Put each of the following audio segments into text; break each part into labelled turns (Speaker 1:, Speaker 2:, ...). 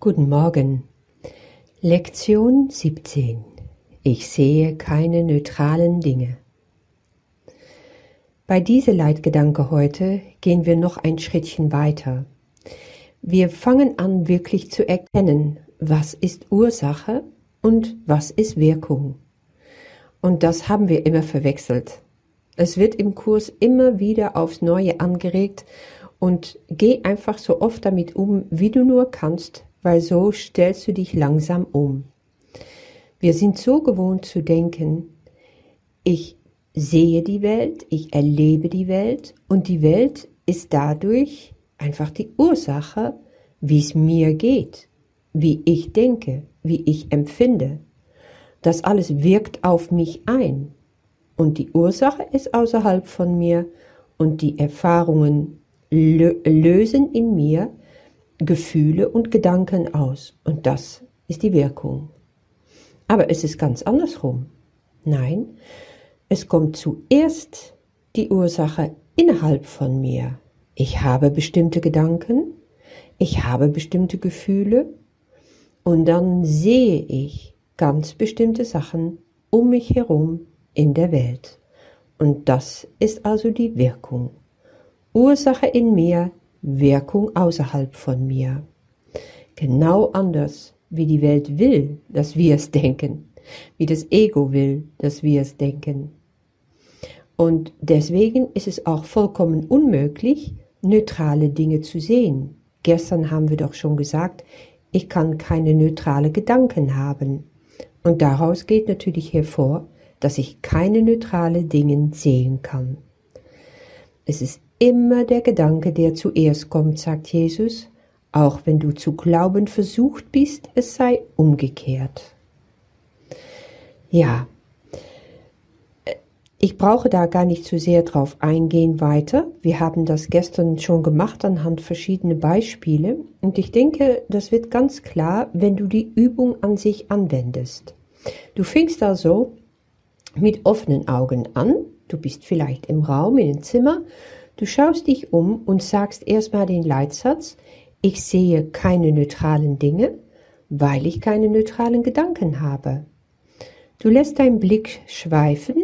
Speaker 1: Guten Morgen. Lektion 17. Ich sehe keine neutralen Dinge. Bei dieser Leitgedanke heute gehen wir noch ein Schrittchen weiter. Wir fangen an wirklich zu erkennen, was ist Ursache und was ist Wirkung. Und das haben wir immer verwechselt. Es wird im Kurs immer wieder aufs Neue angeregt und geh einfach so oft damit um, wie du nur kannst, weil so stellst du dich langsam um. Wir sind so gewohnt zu denken, ich sehe die Welt, ich erlebe die Welt und die Welt ist dadurch einfach die Ursache, wie es mir geht, wie ich denke, wie ich empfinde. Das alles wirkt auf mich ein und die Ursache ist außerhalb von mir und die Erfahrungen lösen in mir Gefühle und Gedanken aus. Und das ist die Wirkung. Aber es ist ganz andersrum. Nein, es kommt zuerst die Ursache innerhalb von mir. Ich habe bestimmte Gedanken, ich habe bestimmte Gefühle und dann sehe ich ganz bestimmte Sachen um mich herum in der Welt. Und das ist also die Wirkung. Ursache in mir, Wirkung außerhalb von mir. Genau anders, wie die Welt will, dass wir es denken, wie das Ego will, dass wir es denken. Und deswegen ist es auch vollkommen unmöglich, neutrale Dinge zu sehen. Gestern haben wir doch schon gesagt, ich kann keine neutrale Gedanken haben. Und daraus geht natürlich hervor, dass ich keine neutrale Dinge sehen kann. Es ist immer der Gedanke, der zuerst kommt, sagt Jesus, auch wenn du zu glauben versucht bist, es sei umgekehrt. Ja, ich brauche da gar nicht zu sehr drauf eingehen weiter. Wir haben das gestern schon gemacht anhand verschiedener Beispiele und ich denke, das wird ganz klar, wenn du die Übung an sich anwendest. Du fängst also mit offenen Augen an, du bist vielleicht im Raum, in dem Zimmer Du schaust dich um und sagst erstmal den Leitsatz, ich sehe keine neutralen Dinge, weil ich keine neutralen Gedanken habe. Du lässt deinen Blick schweifen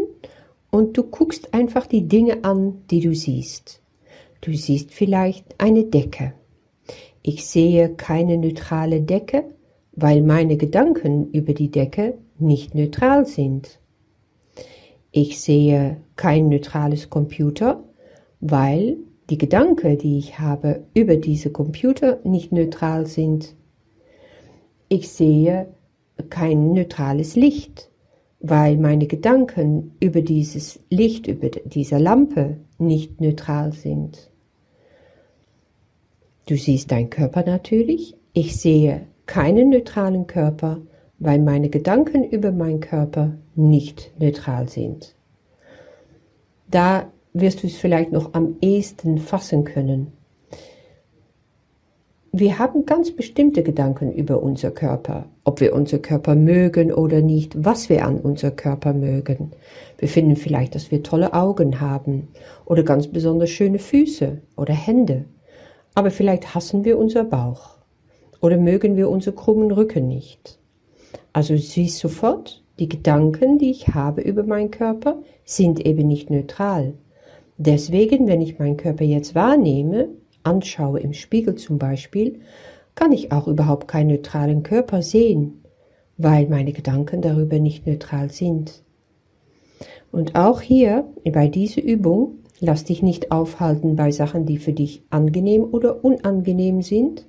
Speaker 1: und du guckst einfach die Dinge an, die du siehst. Du siehst vielleicht eine Decke. Ich sehe keine neutrale Decke, weil meine Gedanken über die Decke nicht neutral sind. Ich sehe kein neutrales Computer, weil die Gedanken, die ich habe über diese Computer nicht neutral sind. Ich sehe kein neutrales Licht, weil meine Gedanken über dieses Licht, über diese Lampe nicht neutral sind. Du siehst deinen Körper natürlich. Ich sehe keinen neutralen Körper, weil meine Gedanken über meinen Körper nicht neutral sind. Da wirst du es vielleicht noch am ehesten fassen können. Wir haben ganz bestimmte Gedanken über unser Körper, ob wir unser Körper mögen oder nicht, was wir an unser Körper mögen. Wir finden vielleicht, dass wir tolle Augen haben oder ganz besonders schöne Füße oder Hände. Aber vielleicht hassen wir unser Bauch oder mögen wir unseren krummen Rücken nicht. Also siehst sofort, die Gedanken, die ich habe über meinen Körper, sind eben nicht neutral. Deswegen, wenn ich meinen Körper jetzt wahrnehme, anschaue im Spiegel zum Beispiel, kann ich auch überhaupt keinen neutralen Körper sehen, weil meine Gedanken darüber nicht neutral sind. Und auch hier, bei dieser Übung, lass dich nicht aufhalten bei Sachen, die für dich angenehm oder unangenehm sind.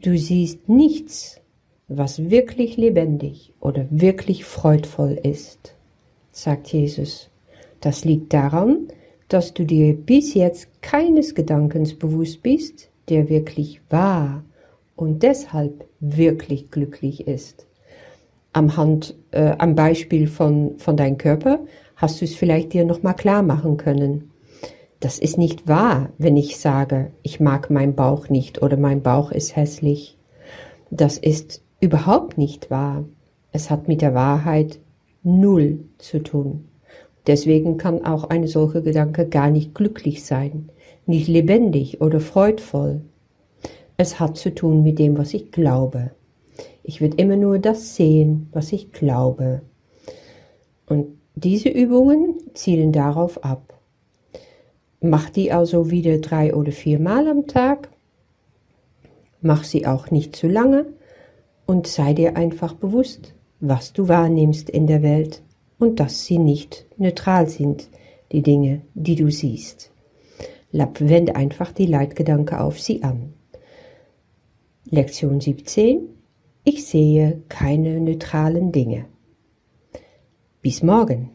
Speaker 1: Du siehst nichts, was wirklich lebendig oder wirklich freudvoll ist, sagt Jesus. Das liegt daran, dass du dir bis jetzt keines Gedankens bewusst bist, der wirklich wahr und deshalb wirklich glücklich ist. Am, Hand, äh, am Beispiel von, von deinem Körper hast du es vielleicht dir nochmal klar machen können. Das ist nicht wahr, wenn ich sage, ich mag meinen Bauch nicht oder mein Bauch ist hässlich. Das ist überhaupt nicht wahr. Es hat mit der Wahrheit null zu tun. Deswegen kann auch eine solche Gedanke gar nicht glücklich sein, nicht lebendig oder freudvoll. Es hat zu tun mit dem, was ich glaube. Ich werde immer nur das sehen, was ich glaube. Und diese Übungen zielen darauf ab. Mach die also wieder drei oder viermal am Tag. Mach sie auch nicht zu lange und sei dir einfach bewusst, was du wahrnimmst in der Welt und dass sie nicht neutral sind, die Dinge, die du siehst. Wende einfach die Leitgedanke auf sie an. Lektion 17. Ich sehe keine neutralen Dinge. Bis morgen.